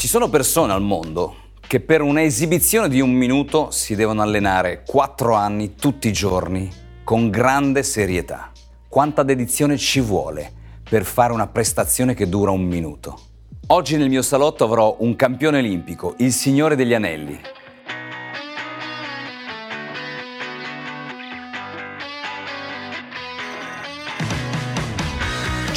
Ci sono persone al mondo che per un'esibizione di un minuto si devono allenare quattro anni tutti i giorni con grande serietà. Quanta dedizione ci vuole per fare una prestazione che dura un minuto? Oggi nel mio salotto avrò un campione olimpico, il Signore degli Anelli,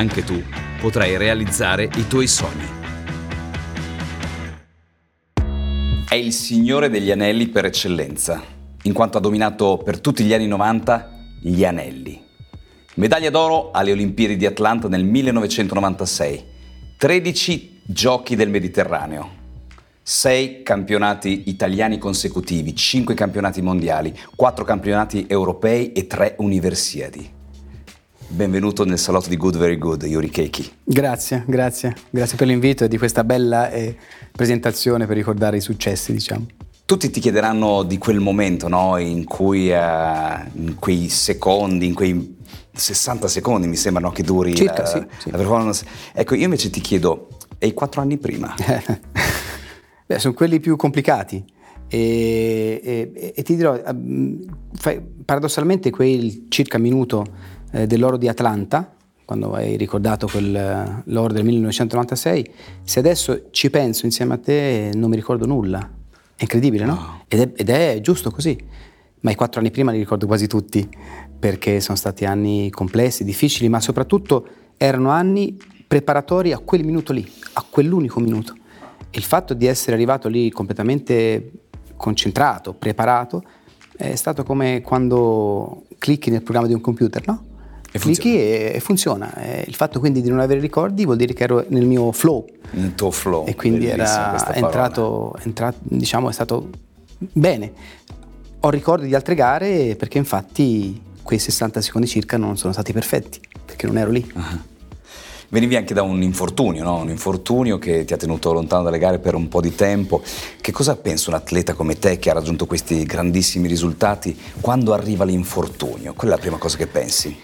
anche tu potrai realizzare i tuoi sogni. È il Signore degli Anelli per eccellenza, in quanto ha dominato per tutti gli anni 90 gli anelli. Medaglia d'oro alle Olimpiadi di Atlanta nel 1996, 13 giochi del Mediterraneo, 6 campionati italiani consecutivi, 5 campionati mondiali, 4 campionati europei e 3 universiadi. Benvenuto nel salotto di Good Very Good, Yuri Keiki. Grazie, grazie, grazie per l'invito e di questa bella eh, presentazione per ricordare i successi, diciamo. Tutti ti chiederanno di quel momento, no? In cui, uh, in quei secondi, in quei 60 secondi mi sembrano che duri Circa, la, sì, sì. la performance. Ecco, io invece ti chiedo, e i quattro anni prima? Beh, sono quelli più complicati. E, e, e ti dirò, fai, paradossalmente quel circa minuto eh, dell'oro di Atlanta, quando hai ricordato quel, eh, l'oro del 1996, se adesso ci penso insieme a te non mi ricordo nulla. È incredibile, no? no. Ed, è, ed, è, giusto così. Ma i quattro anni prima li ricordo quasi tutti, perché sono stati anni complessi, difficili, ma soprattutto erano anni preparatori a quel minuto lì, a quell'unico minuto. Il fatto di essere arrivato lì completamente concentrato, preparato, è stato come quando clicchi nel programma di un computer, no? E clicchi e, funziona. Il fatto quindi di non avere ricordi vuol dire che ero nel mio flow. Nel tuo flow. E quindi era entrato, entrato, diciamo, è stato bene. Ho ricordi di altre gare perché infatti quei 60 secondi circa non sono stati perfetti, perché non ero lì. Uh-huh. Venivi anche da un infortunio, no? un infortunio che ti ha tenuto lontano dalle gare per un po' di tempo. Che cosa pensa un atleta come te che ha raggiunto questi grandissimi risultati quando arriva l'infortunio? Qual è la prima cosa che pensi?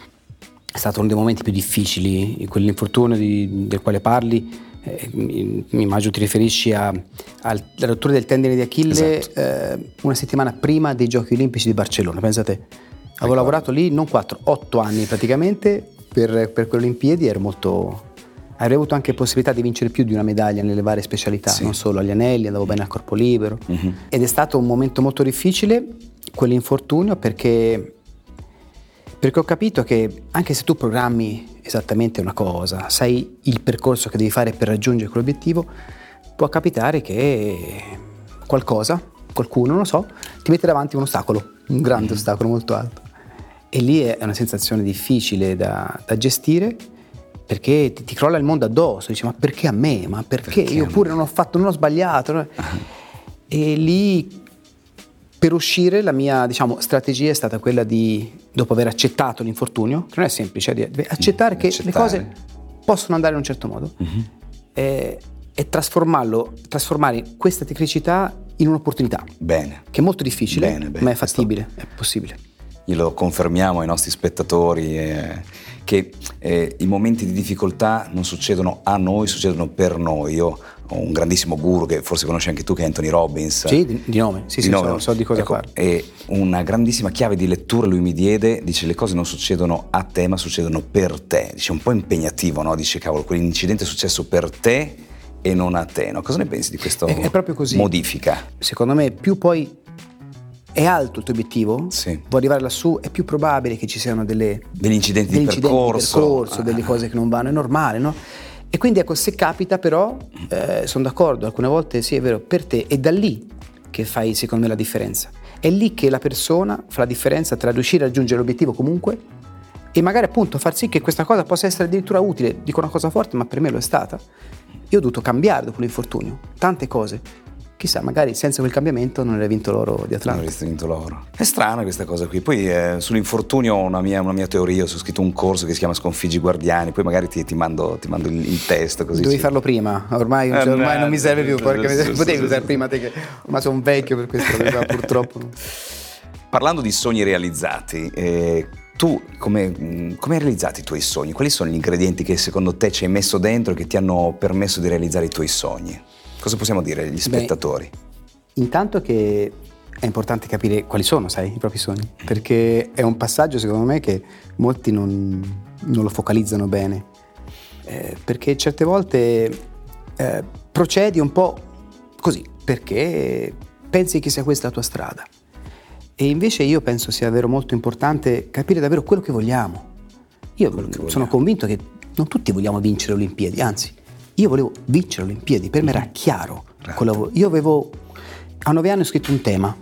È stato uno dei momenti più difficili, quell'infortunio di, del quale parli, eh, mi, immagino ti riferisci alla rottura del tendine di Achille esatto. eh, una settimana prima dei Giochi Olimpici di Barcellona, pensate. Avevo Ricordo. lavorato lì non 4, 8 anni praticamente per, per quelle Olimpiadi, ero molto... Avrei avuto anche possibilità di vincere più di una medaglia nelle varie specialità, sì. non solo agli anelli, andavo bene al corpo libero. Uh-huh. Ed è stato un momento molto difficile quell'infortunio perché perché ho capito che anche se tu programmi esattamente una cosa, sai il percorso che devi fare per raggiungere quell'obiettivo, può capitare che qualcosa, qualcuno, non lo so, ti mette davanti un ostacolo, un grande mm. ostacolo molto alto. E lì è una sensazione difficile da, da gestire perché ti, ti, crolla il mondo addosso, dici ma perché a me? Ma perché? perché Io pure non ho fatto, non ho sbagliato. E lì per uscire la mia diciamo, strategia è stata quella di, dopo aver accettato l'infortunio, che non è semplice, di accettare mm, che accettare. le cose possono andare in un certo modo mm-hmm. e, e trasformarlo, trasformare questa tecnicità in un'opportunità. Bene. Che è molto difficile, bene, bene. ma è fattibile, Questo... è possibile. Glielo confermiamo ai nostri spettatori eh, che eh, i momenti di difficoltà non succedono a noi, succedono per noi. Io un grandissimo guru che forse conosci anche tu che è Anthony Robbins. Sì, di, di nome, sì, di sì, nome. So, so, di cosa ecco, parla. E una grandissima chiave di lettura lui mi diede, dice le cose non succedono a te ma succedono per te, dice un po' impegnativo, no? Dice cavolo, quell'incidente è successo per te e non a te, no? Cosa ne pensi di questa modifica? Secondo me più poi è alto il tuo obiettivo, sì. vuoi arrivare lassù, è più probabile che ci siano delle, degli incidenti, degli di, incidenti percorso. di percorso, delle cose che non vanno, è normale, no? E quindi ecco, se capita però, eh, sono d'accordo, alcune volte sì è vero, per te è da lì che fai secondo me la differenza. È lì che la persona fa la differenza tra riuscire a raggiungere l'obiettivo comunque e magari appunto far sì che questa cosa possa essere addirittura utile. Dico una cosa forte, ma per me lo è stata. Io ho dovuto cambiare dopo l'infortunio, tante cose chissà, magari senza quel cambiamento non avrei vinto l'oro di Atlanta. Non avresti vinto l'oro. È strana questa cosa qui. Poi eh, sull'infortunio ho una mia, una mia teoria, ho scritto un corso che si chiama Sconfiggi Guardiani, poi magari ti, ti, mando, ti mando, il, il test così. Dovevi farlo prima, ormai, eh, ormai non mi serve più, perché potevi usare prima te che ma sono vecchio per questo, purtroppo. Parlando di sogni realizzati, eh, tu come, come, hai realizzato i tuoi sogni? Quali sono gli ingredienti che secondo te ci hai messo dentro e che ti hanno permesso di realizzare i tuoi sogni? Cosa possiamo dire agli spettatori? Beh, intanto che è importante capire quali sono, sai, i propri sogni, perché è un passaggio secondo me che molti non, non lo focalizzano bene, eh, perché certe volte eh, procedi un po' così, perché pensi che sia questa la tua strada. E invece io penso sia davvero molto importante capire davvero quello che vogliamo. Io che sono vogliamo. convinto che non tutti vogliamo vincere le Olimpiadi, anzi, io volevo vincere le Olimpiadi, per me era chiaro. Certo. Io avevo, a nove anni ho scritto un tema,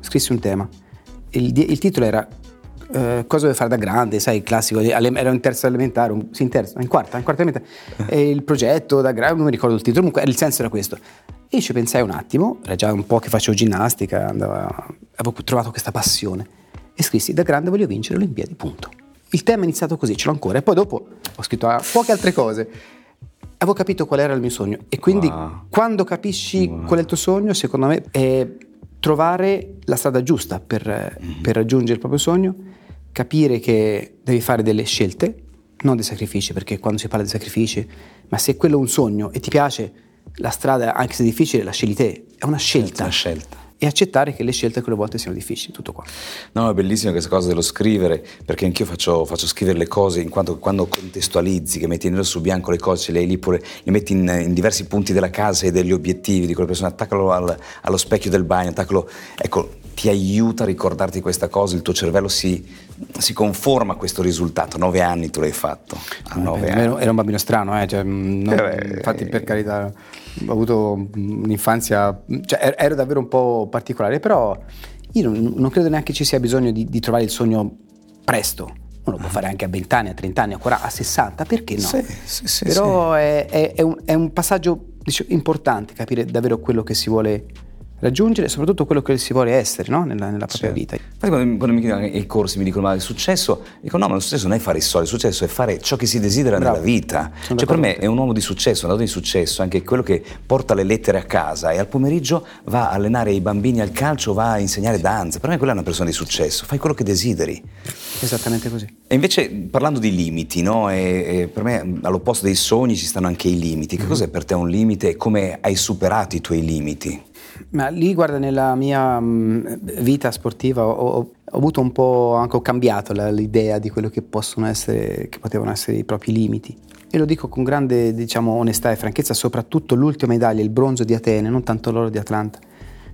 scrissi un tema. Il, il titolo era uh, Cosa vuoi fare da grande, sai, il classico, era in terza elementare, un, sì, in terza, in quarta, in quarta elementare. e il progetto da grande, non mi ricordo il titolo, comunque il senso era questo. E ci pensai un attimo, era già un po' che facevo ginnastica, andava, avevo trovato questa passione. E scrissi, da grande voglio vincere le Olimpiadi, punto. Il tema è iniziato così, ce l'ho ancora. E poi dopo ho scritto poche altre cose avevo capito qual era il mio sogno e quindi wow. quando capisci wow. qual è il tuo sogno, secondo me è trovare la strada giusta per, mm-hmm. per, raggiungere il proprio sogno, capire che devi fare delle scelte, non dei sacrifici, perché quando si parla di sacrifici, ma se quello è un sogno e ti piace, la strada, anche se difficile, la scegli te, è una scelta. È una scelta e accettare che le scelte quelle volte siano difficili, tutto qua. No, è bellissima questa cosa dello scrivere, perché anch'io faccio, faccio scrivere le cose, in quanto quando contestualizzi, che metti nero su bianco le cose, le, lì pure, le metti in, in, diversi punti della casa e degli obiettivi di quella persona, attaccalo al, allo specchio del bagno, attaccalo, ecco, ti aiuta a ricordarti questa cosa, il tuo cervello si, si conforma a questo risultato. Nove anni tu l'hai fatto. A nove anni. Era un bambino strano, eh? Cioè, mm, non, eh infatti per carità ho avuto un'infanzia, cioè ero davvero un po' particolare, però io non, non credo neanche ci sia bisogno di, di, trovare il sogno presto. Uno lo può fare anche a 20 anni, a 30 anni, a 40, a 60, perché no? Sì, sì, sì, però È, è, è, un, è, un, passaggio diciamo, importante capire davvero quello che si vuole raggiungere soprattutto quello che si vuole essere no? nella, nella, propria certo. vita. Infatti quando, quando mi chiedono i corsi mi dicono ma il successo, dico no ma il successo non è fare i soldi, il successo è fare ciò che si desidera Bravo. nella vita. Sono cioè per me è un uomo di successo, un dato di successo, anche quello che porta le lettere a casa e al pomeriggio va a allenare i bambini al calcio, va a insegnare danza, per me quella è una persona di successo, fai quello che desideri. Esattamente così. E invece parlando di limiti, no? e, e per me all'opposto dei sogni ci stanno anche i limiti. Che mm-hmm. cos'è per te un limite e come hai superato i tuoi limiti? Ma lì, guarda, nella mia vita sportiva ho, ho, avuto un po', anche ho cambiato la, l'idea di quello che possono essere, che potevano essere i propri limiti. E lo dico con grande, diciamo, onestà e franchezza, soprattutto l'ultima medaglia, il bronzo di Atene, non tanto l'oro di Atlanta.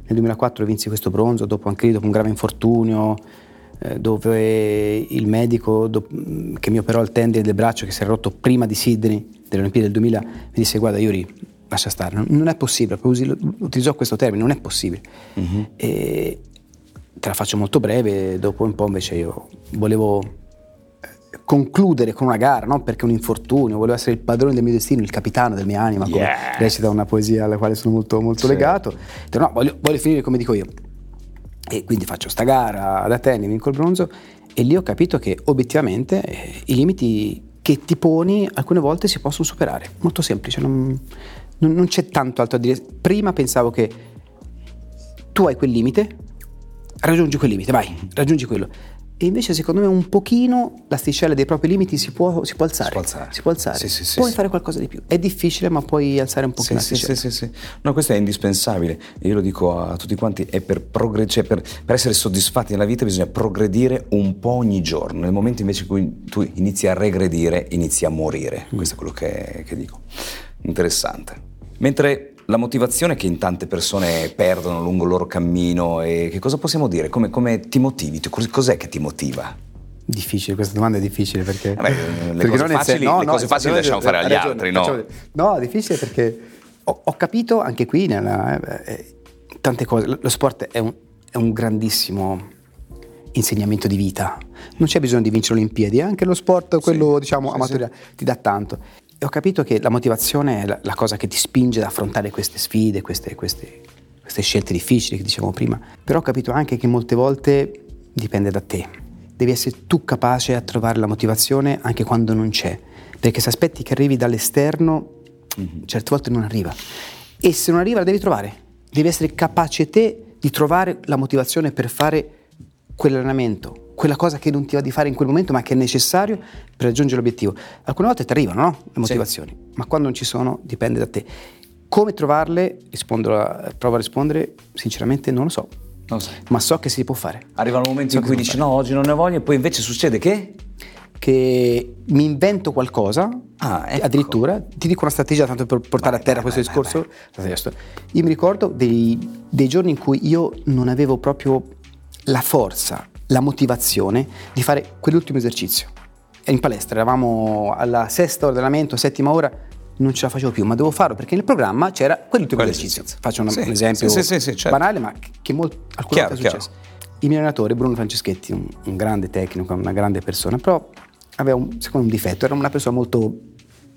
Nel 2004 vinsi questo bronzo, dopo anche lì, dopo un grave infortunio, eh, dove il medico do, che mi operò il tendine del braccio che si era rotto prima di Sydney, delle Olimpiadi del 2000, mi disse guarda Yuri, lascia stare, non, è possibile, utilizzò questo termine, non è possibile. Uh-huh. E te la faccio molto breve, dopo un po' invece io volevo eh, concludere con una gara, non perché un infortunio, volevo essere il padrone del mio destino, il capitano del mia anima, come yeah. recita una poesia alla quale sono molto, molto sì. legato. Detto, no, voglio, voglio, finire come dico io. E quindi faccio sta gara ad Atene, vinco il bronzo e lì ho capito che obiettivamente eh, i limiti che ti poni alcune volte si possono superare, molto semplice, non, non, non c'è tanto altro da dire. Prima pensavo che tu hai quel limite, raggiungi quel limite, vai, raggiungi quello. E invece secondo me un pochino l'asticella dei propri limiti si può, si può alzare. Si può alzare. Si può alzare. Sì, sì, puoi sì, fare qualcosa di più. È difficile ma puoi alzare un pochino sì, l'asticella. Sì, sì, sì. No, questo è indispensabile. Io lo dico a tutti quanti, è per, progr- cioè per, per essere soddisfatti nella vita bisogna progredire un po' ogni giorno. Nel momento invece in cui tu inizi a regredire, inizi a morire. Mm. Questo è quello che, che dico. Interessante. Mentre la motivazione che in tante persone perdono lungo il loro cammino, e che cosa possiamo dire? Come, come ti motivi? Cos'è che ti motiva? Difficile, questa domanda è difficile perché... Vabbè, le perché cose facili, no, le cose facili le lasciamo fare agli ragione, altri, no? No, difficile perché ho, ho capito anche qui nella, eh, tante cose. Lo sport è un, è un grandissimo insegnamento di vita. Non c'è bisogno di vincere le Olimpiadi, anche lo sport, quello sì, diciamo sì, amatoriale, sì. ti dà tanto. Ho capito che la motivazione è la, la cosa che ti spinge ad affrontare queste sfide, queste, queste, queste scelte difficili che dicevamo prima. Però ho capito anche che molte volte dipende da te. Devi essere tu capace a trovare la motivazione anche quando non c'è. Perché se aspetti che arrivi dall'esterno, mm-hmm. certe volte non arriva. E se non arriva la devi trovare. Devi essere capace te di trovare la motivazione per fare quell'allenamento, quella cosa che non ti va di fare in quel momento ma che è necessario per raggiungere l'obiettivo. Alcune volte ti arrivano no? le motivazioni, sì. ma quando non ci sono dipende da te. Come trovarle? A, provo a rispondere, sinceramente non lo so. Non so. Ma so che si può fare. Arriva il momento so in cui dici no, oggi non ne voglio e poi invece succede che? Che mi invento qualcosa, ah, ecco. addirittura, ti dico una strategia tanto per portare vai, a terra vai, questo vai, discorso. Io mi ricordo dei, dei giorni in cui io non avevo proprio la forza la motivazione di fare quell'ultimo esercizio. In palestra eravamo alla sesta ora dell'allenamento, settima ora, non ce la facevo più, ma devo farlo perché nel programma c'era quell'ultimo Quello esercizio. esercizio. Faccio un, sì, un esempio sì, sì, certo. banale, ma che molto, alcune chiaro, volte è successo. Il mio allenatore, Bruno Franceschetti, un, un, grande tecnico, una grande persona, però aveva un, secondo un difetto, era una persona molto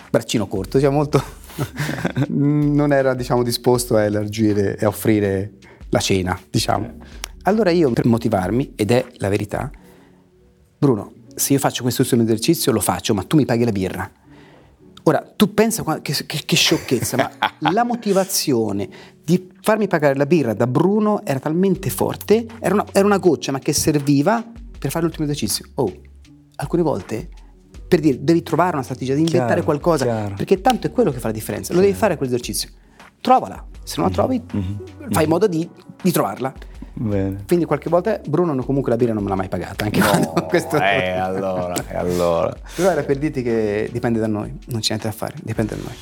braccino corto, diciamo molto non era diciamo disposto a elargire e a offrire la cena, diciamo. Allora io, per motivarmi, ed è la verità, Bruno, se io faccio questo ultimo esercizio lo faccio, ma tu mi paghi la birra. Ora, tu pensa che, che, che sciocchezza, ma la motivazione di farmi pagare la birra da Bruno era talmente forte, era una, era una goccia, ma che serviva per fare l'ultimo esercizio. Oh, alcune volte per dire devi trovare una strategia, devi inventare chiaro, qualcosa, chiaro. perché tanto è quello che fa la differenza, lo devi fare quell'esercizio. Trovala, se non la trovi, mm-hmm. fai in modo di, di trovarla. Bene. Quindi qualche volta Bruno comunque la birra non me l'ha mai pagata, anche no, questo... Eh, allora, allora. Però era per dirti che dipende da noi, non c'è niente da fare, dipende da noi.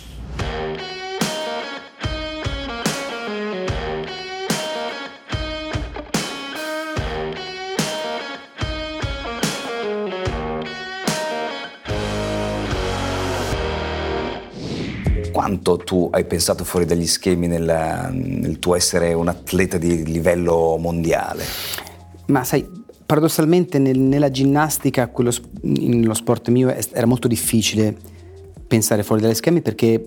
Quanto tu hai pensato fuori dagli schemi nel, nel tuo essere un atleta di livello mondiale? Ma sai, paradossalmente nel, nella ginnastica, quello, nello sport mio, era molto difficile pensare fuori dagli schemi perché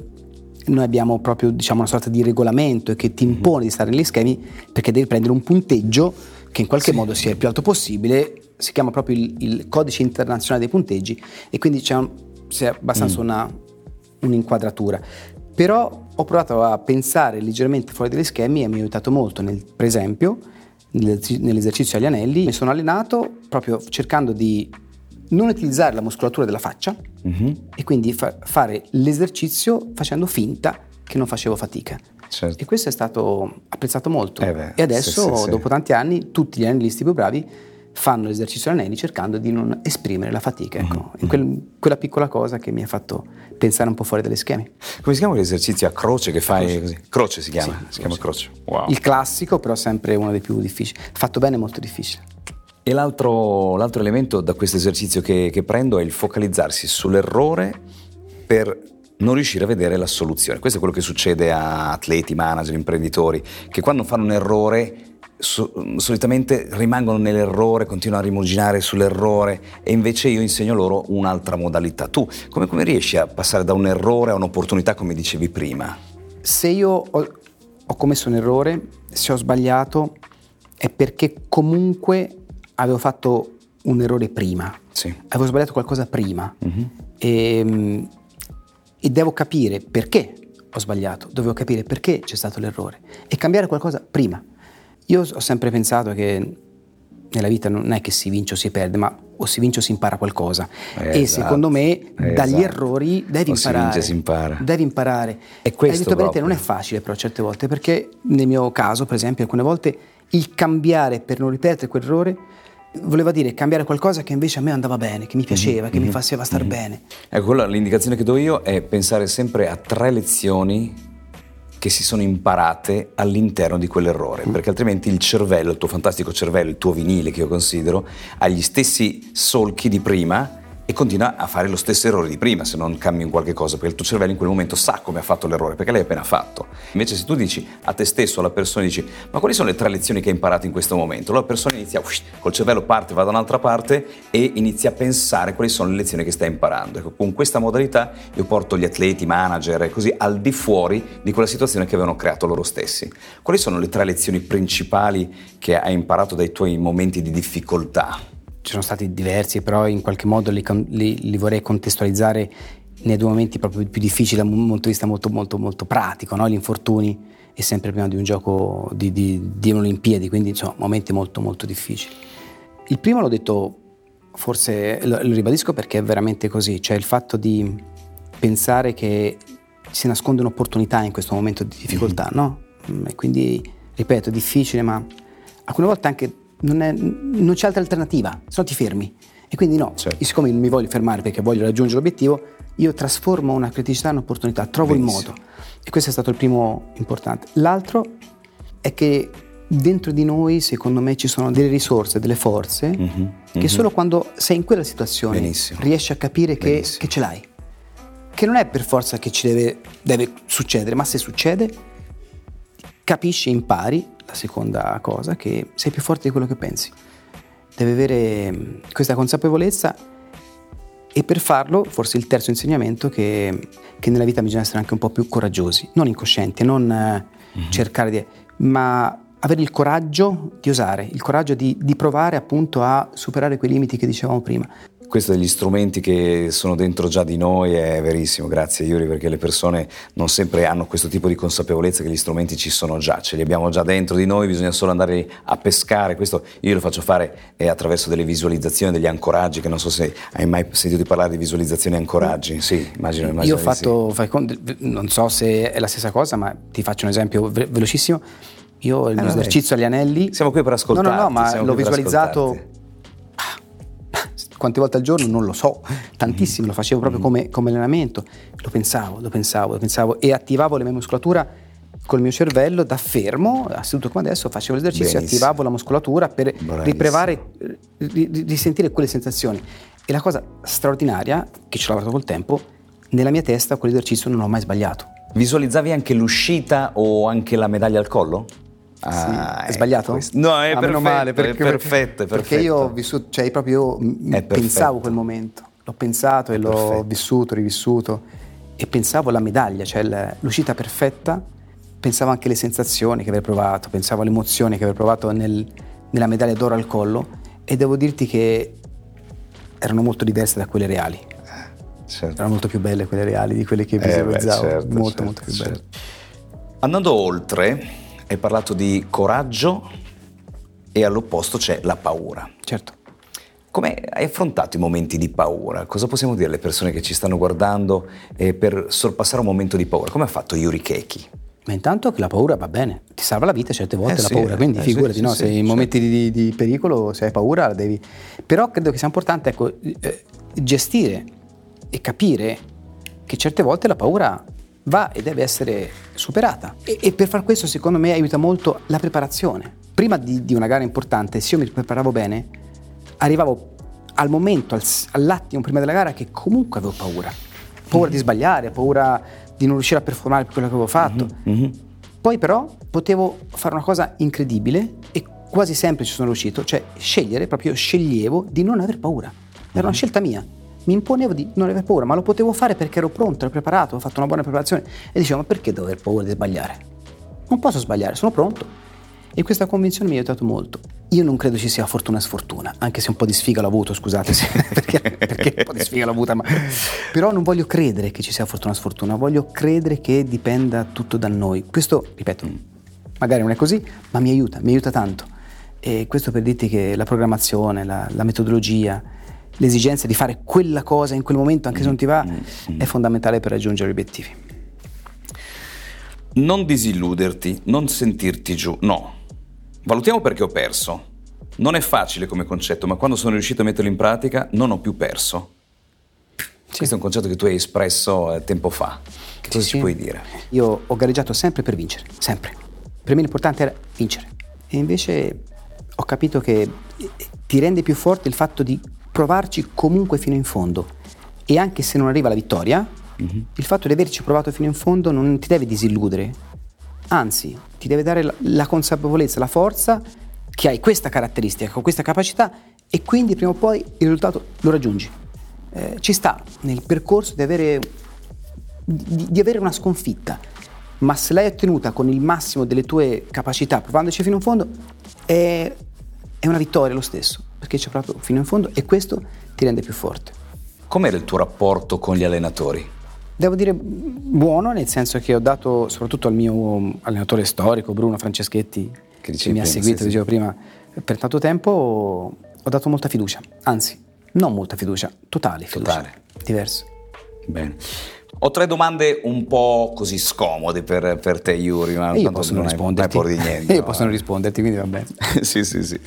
noi abbiamo proprio diciamo, una sorta di regolamento che ti mhm. impone di stare negli schemi perché devi prendere un punteggio che in qualche sì. modo sia il più alto possibile, si chiama proprio il, il codice internazionale dei punteggi e quindi c'è, un, c'è abbastanza mm. una un'inquadratura. Però ho provato a pensare leggermente fuori dagli schemi e mi ha aiutato molto. Nel, per esempio, nell'esercizio agli anelli mi sono allenato proprio cercando di non utilizzare la muscolatura della faccia mm-hmm. e quindi fa- fare l'esercizio facendo finta che non facevo fatica. Certo. E questo è stato apprezzato molto. Eh beh, e adesso, sì, sì, dopo sì. tanti anni, tutti gli anellisti più bravi fanno l'esercizio anelli cercando di non esprimere la fatica. Ecco. Mm-hmm. Quel, quella piccola cosa che mi ha fatto pensare un po' fuori dagli schemi. Come si chiama l'esercizio a croce che fai croce. così? Croce si chiama, sì, si chiama croce. Wow. Il classico, però sempre uno dei più difficili. Fatto bene è molto difficile. E l'altro, l'altro elemento da questo esercizio che, che prendo è il focalizzarsi sull'errore per non riuscire a vedere la soluzione. Questo è quello che succede a atleti, manager, imprenditori, che quando fanno un errore solitamente rimangono nell'errore, continuano a rimuginare sull'errore e invece io insegno loro un'altra modalità. Tu come, come riesci a passare da un errore a un'opportunità come dicevi prima? Se io ho, ho commesso un errore, se ho sbagliato, è perché comunque avevo fatto un errore prima. Sì. Avevo sbagliato qualcosa prima. Mm-hmm. E, e devo capire perché ho sbagliato, dovevo capire perché c'è stato l'errore e cambiare qualcosa prima. Io ho sempre pensato che nella vita non è che si vince o si perde, ma o si vince o si impara qualcosa. Esatto, e secondo me esatto. dagli errori devi o imparare. Si vince, si impara. Devi imparare. E questo Hai detto bene te, non è facile però certe volte, perché nel mio caso, per esempio, alcune volte il cambiare per non ripetere quell'errore voleva dire cambiare qualcosa che invece a me andava bene, che mi piaceva, mm-hmm. che mi mhm. faceva star mm-hmm. bene. Ecco, quella, l'indicazione che do io è pensare sempre a tre lezioni che si sono imparate all'interno di quell'errore, mm. perché altrimenti il cervello, il tuo fantastico cervello, il tuo vinile che io considero, ha gli stessi solchi di prima e continua a fare lo stesso errore di prima se non cambi in qualche cosa, perché il tuo cervello in quel momento sa come ha fatto l'errore, perché l'hai appena fatto. Invece se tu dici a te stesso, alla persona, dici ma quali sono le tre lezioni che hai imparato in questo momento? La persona inizia, ush, col cervello parte, va da un'altra parte e inizia a pensare quali sono le lezioni che stai imparando. Ecco, con questa modalità io porto gli atleti, manager e così al di fuori di quella situazione che avevano creato loro stessi. Quali sono le tre lezioni principali che hai imparato dai tuoi momenti di difficoltà? Ci sono stati diversi, però in qualche modo li, li, li vorrei contestualizzare nei due momenti proprio più difficili da un punto di vista molto, molto, molto pratico. No? Gli infortuni è sempre prima di un gioco di, di, di Olimpiadi, quindi insomma momenti molto molto difficili. Il primo l'ho detto, forse lo, lo ribadisco perché è veramente così, cioè il fatto di pensare che si nasconde un'opportunità in questo momento di difficoltà, mm-hmm. no? E quindi, ripeto, è difficile, ma alcune volte anche non, è, non c'è altra alternativa, se no ti fermi. E quindi no, certo. siccome non mi voglio fermare perché voglio raggiungere l'obiettivo, io trasformo una criticità in un'opportunità, trovo Benissimo. il modo. E questo è stato il primo importante. L'altro è che dentro di noi, secondo me, ci sono delle risorse, delle forze, mm-hmm, mm-hmm. che solo quando sei in quella situazione Benissimo. riesci a capire che, che, ce l'hai. Che non è per forza che ci deve, deve succedere, ma se succede, capisci, impari la seconda cosa, che sei più forte di quello che pensi. Devi avere mm, questa consapevolezza e per farlo, forse il terzo insegnamento, che, che nella vita bisogna essere anche un po' più coraggiosi, non incoscienti, non mm-hmm. cercare di... ma avere il coraggio di osare, il coraggio di, di provare appunto a superare quei limiti che dicevamo prima questo degli strumenti che sono dentro già di noi è verissimo, grazie Yuri, perché le persone non sempre hanno questo tipo di consapevolezza che gli strumenti ci sono già, ce li abbiamo già dentro di noi, bisogna solo andare a pescare, questo io lo faccio fare eh, attraverso delle visualizzazioni, degli ancoraggi, che non so se hai mai sentito parlare di visualizzazioni e ancoraggi, sì, immagino, immagino Io ho fatto, sì. non so se è la stessa cosa, ma ti faccio un esempio velocissimo, io il eh, mio esercizio agli anelli... Siamo qui per ascoltare. No, no, no, ma l'ho visualizzato quante volte al giorno non lo so, tantissimo, lo facevo proprio come, come allenamento, lo pensavo, lo pensavo, lo pensavo e attivavo la mia muscolatura col mio cervello da fermo, seduto come adesso, facevo l'esercizio, Benissimo. attivavo la muscolatura per riprovare, risentire quelle sensazioni. E la cosa straordinaria, che ci ho lavorato col tempo, nella mia testa quell'esercizio non ho mai sbagliato. Visualizzavi anche l'uscita o anche la medaglia al collo? Ah, sì. È sbagliato? Questo. No, è ah, perfetto, male, perché, è perfetto, è perfetto. Perché io ho vissuto, cioè proprio pensavo quel momento, l'ho pensato e l'ho perfetto. vissuto, rivissuto e pensavo alla medaglia, cioè l'uscita perfetta, pensavo anche alle sensazioni che avrei provato, pensavo alle emozioni che avrei provato nel, nella medaglia d'oro al collo e devo dirti che erano molto diverse da quelle reali. Certo. Erano molto più belle quelle reali di quelle che visualizzavo, eh beh, certo, molto certo, molto più belle. Certo. Andando oltre, hai parlato di coraggio e all'opposto c'è la paura. Certo. Come hai affrontato i momenti di paura? Cosa possiamo dire alle persone che ci stanno guardando eh, per sorpassare un momento di paura? Come ha fatto Yuri Keki? Ma intanto che la paura va bene, ti salva la vita certe volte eh la sì, paura, quindi eh figurati, sì, no? Sì, se in momenti di, di, pericolo, se hai paura, devi... Però credo che sia importante ecco, eh, gestire e capire che certe volte la paura va e deve essere superata. E, e, per far questo, secondo me, aiuta molto la preparazione. Prima di, di, una gara importante, se io mi preparavo bene, arrivavo al momento, al, all'attimo prima della gara, che comunque avevo paura. Paura mm-hmm. di sbagliare, paura di non riuscire a performare per quello che avevo fatto. Mm-hmm. Poi però potevo fare una cosa incredibile e quasi sempre ci sono riuscito, cioè scegliere, proprio sceglievo di non aver paura. Era una mm-hmm. scelta mia mi imponevo di non avere paura, ma lo potevo fare perché ero pronto, ero preparato, ho fatto una buona preparazione e dicevo ma perché devo aver paura di sbagliare? Non posso sbagliare, sono pronto. E questa convinzione mi ha aiutato molto. Io non credo ci sia fortuna e sfortuna, anche se un po' di sfiga l'ho avuto, scusate, perché, perché un po' di sfiga l'ho avuta, ma... però non voglio credere che ci sia fortuna e sfortuna, voglio credere che dipenda tutto da noi. Questo, ripeto, magari non è così, ma mi aiuta, mi aiuta tanto. E questo per dirti che la programmazione, la, la metodologia, l'esigenza di fare quella cosa in quel momento, anche se non ti va, è fondamentale per raggiungere gli obiettivi. Non disilluderti, non sentirti giù, no. Valutiamo perché ho perso. Non è facile come concetto, ma quando sono riuscito a metterlo in pratica non ho più perso. Sì. Questo è un concetto che tu hai espresso eh, tempo fa. Che cosa sì. ci puoi dire? Io ho gareggiato sempre per vincere, sempre. Per me l'importante era vincere. E invece ho capito che ti rende più forte il fatto di provarci comunque fino in fondo. E anche se non arriva la vittoria, mm-hmm. il fatto di averci provato fino in fondo non ti deve disilludere. Anzi, ti deve dare la, la consapevolezza, la forza che hai questa caratteristica, questa capacità e quindi prima o poi il risultato lo raggiungi. Eh, ci sta nel percorso di avere, di, di avere una sconfitta, ma se l'hai ottenuta con il massimo delle tue capacità, provandoci fino in fondo, è, è una vittoria lo stesso, perché ci hai provato fino in fondo e questo ti rende più forte. Com'era il tuo rapporto con gli allenatori? Devo dire buono, nel senso che ho dato soprattutto al mio allenatore storico, Bruno Franceschetti, che, che mi ha seguito, sì, dicevo sì. prima, per tanto tempo, ho dato molta fiducia. Anzi, non molta fiducia, totale fiducia. Totale. Diverso. Bene. Ho tre domande un po' così scomode per, per te, Yuri, ma io posso non risponderti. Di niente, io no? posso non risponderti, quindi va bene. sì, sì, sì.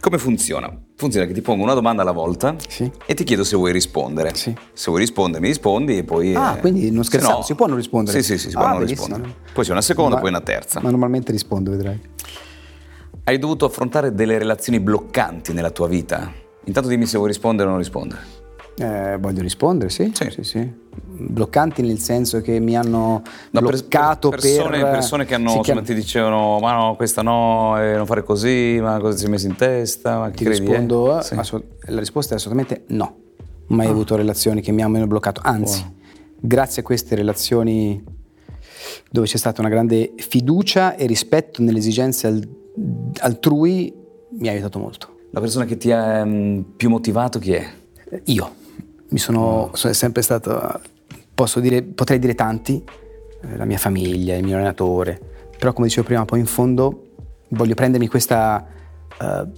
Come funziona? Funziona che ti pongo una domanda alla volta sì. e ti chiedo se vuoi rispondere. Sì. Se vuoi rispondere, mi rispondi e poi. Ah, eh, quindi non scherzavo, no, si può non rispondere? Sì, sì, sì, si può ah, non bellissimo. rispondere. Poi c'è una seconda, ma, poi una terza. Ma normalmente rispondo, vedrai. Hai dovuto affrontare delle relazioni bloccanti nella tua vita? Intanto dimmi se vuoi rispondere o non rispondere. Eh, voglio rispondere, sì. Sì. sì, sì. Bloccanti nel senso che mi hanno no, bloccato per... Persone, per... persone che hanno, sì, insomma, ti dicevano ma no, questa no, eh, non fare così, ma cosa ti sei messo in testa? Ma ti credi, rispondo, eh? sì. la risposta è assolutamente no. Mai ah. avuto relazioni che mi hanno bloccato, anzi, wow. grazie a queste relazioni dove c'è stata una grande fiducia e rispetto nelle esigenze altrui, mi ha aiutato molto. La persona che ti ha um, più motivato chi è? Io mi sono, sono sempre stato, posso dire, potrei dire tanti, eh, la mia famiglia, il mio allenatore, però come dicevo prima, poi in fondo voglio prendermi questa uh,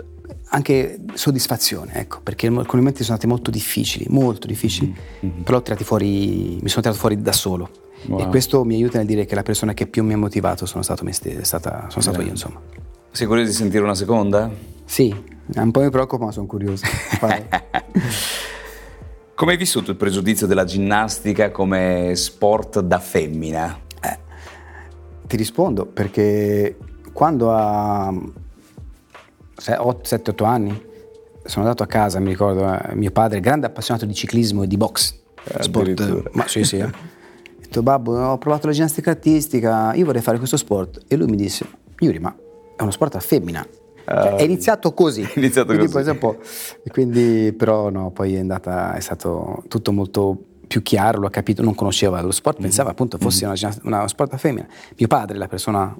anche soddisfazione, ecco, perché alcuni momenti sono stati molto difficili, molto difficili, mm-hmm. però fuori, mi sono tirato fuori da solo. Wow. E questo mi aiuta nel dire che la persona che più mi ha motivato sono stato me stesso, stata, sono stato io, insomma. Sei curioso di sentire una seconda? Sì, un po' mi preoccupa, ma sono curioso. Come hai vissuto il pregiudizio della ginnastica come sport da femmina? Eh, ti rispondo perché quando a 7-8 anni sono andato a casa, mi ricordo, eh, mio padre, grande appassionato di ciclismo e di box, eh, sport, ma sì sì, eh. ho detto babbo ho provato la ginnastica artistica, io vorrei fare questo sport e lui mi disse Yuri ma è uno sport a femmina, cioè, è iniziato così. È iniziato quindi così. Poi un po'. quindi, però no, poi è andata, è stato tutto molto più chiaro, l'ho capito, non conosceva lo sport, mm pensava appunto fosse mm una, una sport femmina. Mio padre, la persona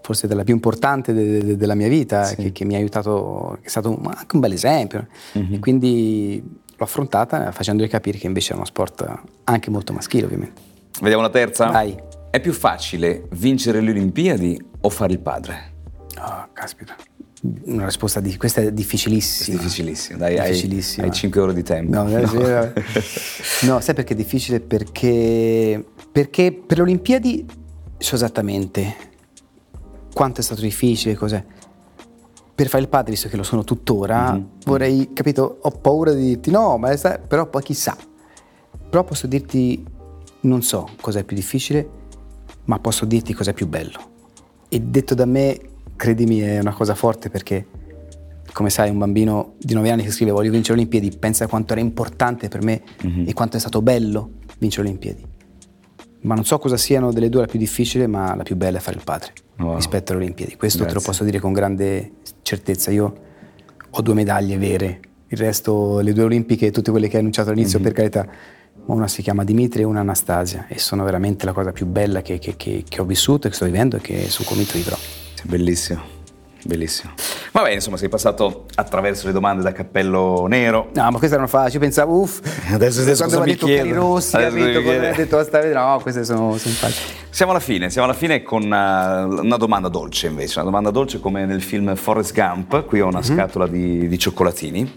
forse della più importante de, de, della mia vita, sì. che, che, mi ha aiutato, che è stato anche un bel esempio. Mm-hmm. E quindi l'ho affrontata facendogli capire che invece è uno sport anche molto maschile, ovviamente. Vediamo la terza? Vai. È più facile vincere le Olimpiadi o fare il padre? Oh, caspita. Una risposta di questa è difficilissima. È difficilissima, dai, difficilissima. Hai, hai 5 ore di tempo. No, no. no, sai perché è difficile? Perché, perché per le Olimpiadi so esattamente quanto è stato difficile, cos'è. Per fare il padre, visto che lo sono tuttora, mm-hmm. vorrei, capito, ho paura di dirti no, ma sta, però poi chissà. Però posso dirti, non so cos'è più difficile, ma posso dirti cos'è più bello. E detto da me, credimi è una cosa forte perché come sai un bambino di 9 anni che scrive voglio vincere le Olimpiadi pensa quanto era importante per me mm-hmm. e quanto è stato bello vincere le Olimpiadi ma non so cosa siano delle due la più difficile ma la più bella è fare il padre wow. rispetto alle Olimpiadi questo Grazie. te lo posso dire con grande certezza io ho due medaglie vere il resto le due olimpiche tutte quelle che hai annunciato all'inizio mm-hmm. per carità una si chiama Dimitri e una Anastasia e sono veramente la cosa più bella che, che, che, che ho vissuto e che sto vivendo e che sono convinto vivrò Bellissimo. Bellissimo. Vabbè, insomma, sei passato attraverso le domande da cappello nero. No, ma queste erano facili. Io pensavo, uff, adesso, adesso quando mi detto cari rossi, capito? Quando mi ha detto basta vedere, no, queste sono, sono facili. Siamo alla fine, siamo alla fine con una, uh, una, domanda dolce invece, una domanda dolce come nel film Forrest Gump. Qui ho una mm-hmm. scatola di, di cioccolatini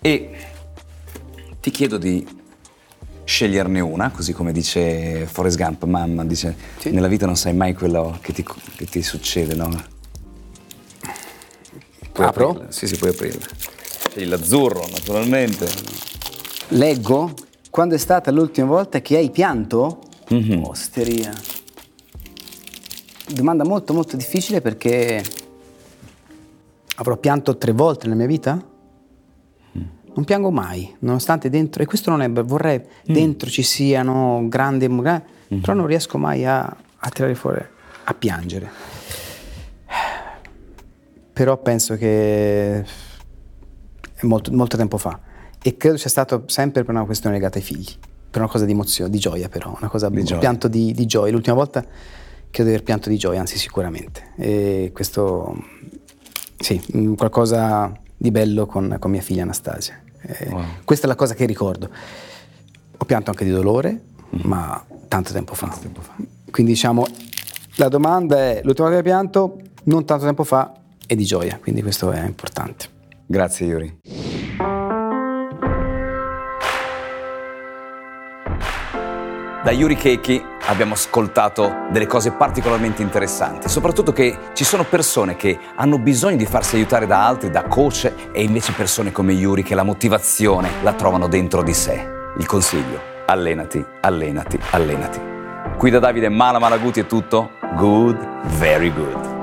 e ti chiedo di sceglierne una, così come dice Forrest Gump, mamma, dice, sì. nella vita non sai mai quello che ti, che ti succede, no? Puoi Apro? Aprirla. Sì, sì, puoi aprirla. Scegli l'azzurro, naturalmente. Leggo, quando è stata l'ultima volta che hai pianto? Mm-hmm. Osteria. Domanda molto molto difficile perché avrò pianto tre volte nella mia vita? Mm. non piango mai, nonostante dentro, e questo non è, vorrei mm. dentro ci siano grandi, grandi mm. però non riesco mai a, a tirare fuori, a piangere. Però penso che è molto, molto tempo fa e credo sia stato sempre per una questione legata ai figli, per una cosa di emozione, di gioia però, una cosa, di un gioia. pianto di, di gioia. L'ultima volta credo di aver pianto di gioia, anzi sicuramente. E questo, sì, qualcosa di bello con, con mia figlia Anastasia. Wow. Questa è la cosa che ricordo. Ho pianto anche di dolore, mm. ma tanto tempo, tanto tempo fa. Quindi diciamo, la domanda è, l'ultima volta che hai pianto, non tanto tempo fa, e di gioia, quindi questo è importante. Grazie Yuri. Da Yuri Keiki abbiamo ascoltato delle cose particolarmente interessanti, soprattutto che ci sono persone che hanno bisogno di farsi aiutare da altri, da coach, e invece persone come Yuri che la motivazione la trovano dentro di sé. Il consiglio, allenati, allenati, allenati. Qui da Davide Mala Malaguti è tutto. Good, very good.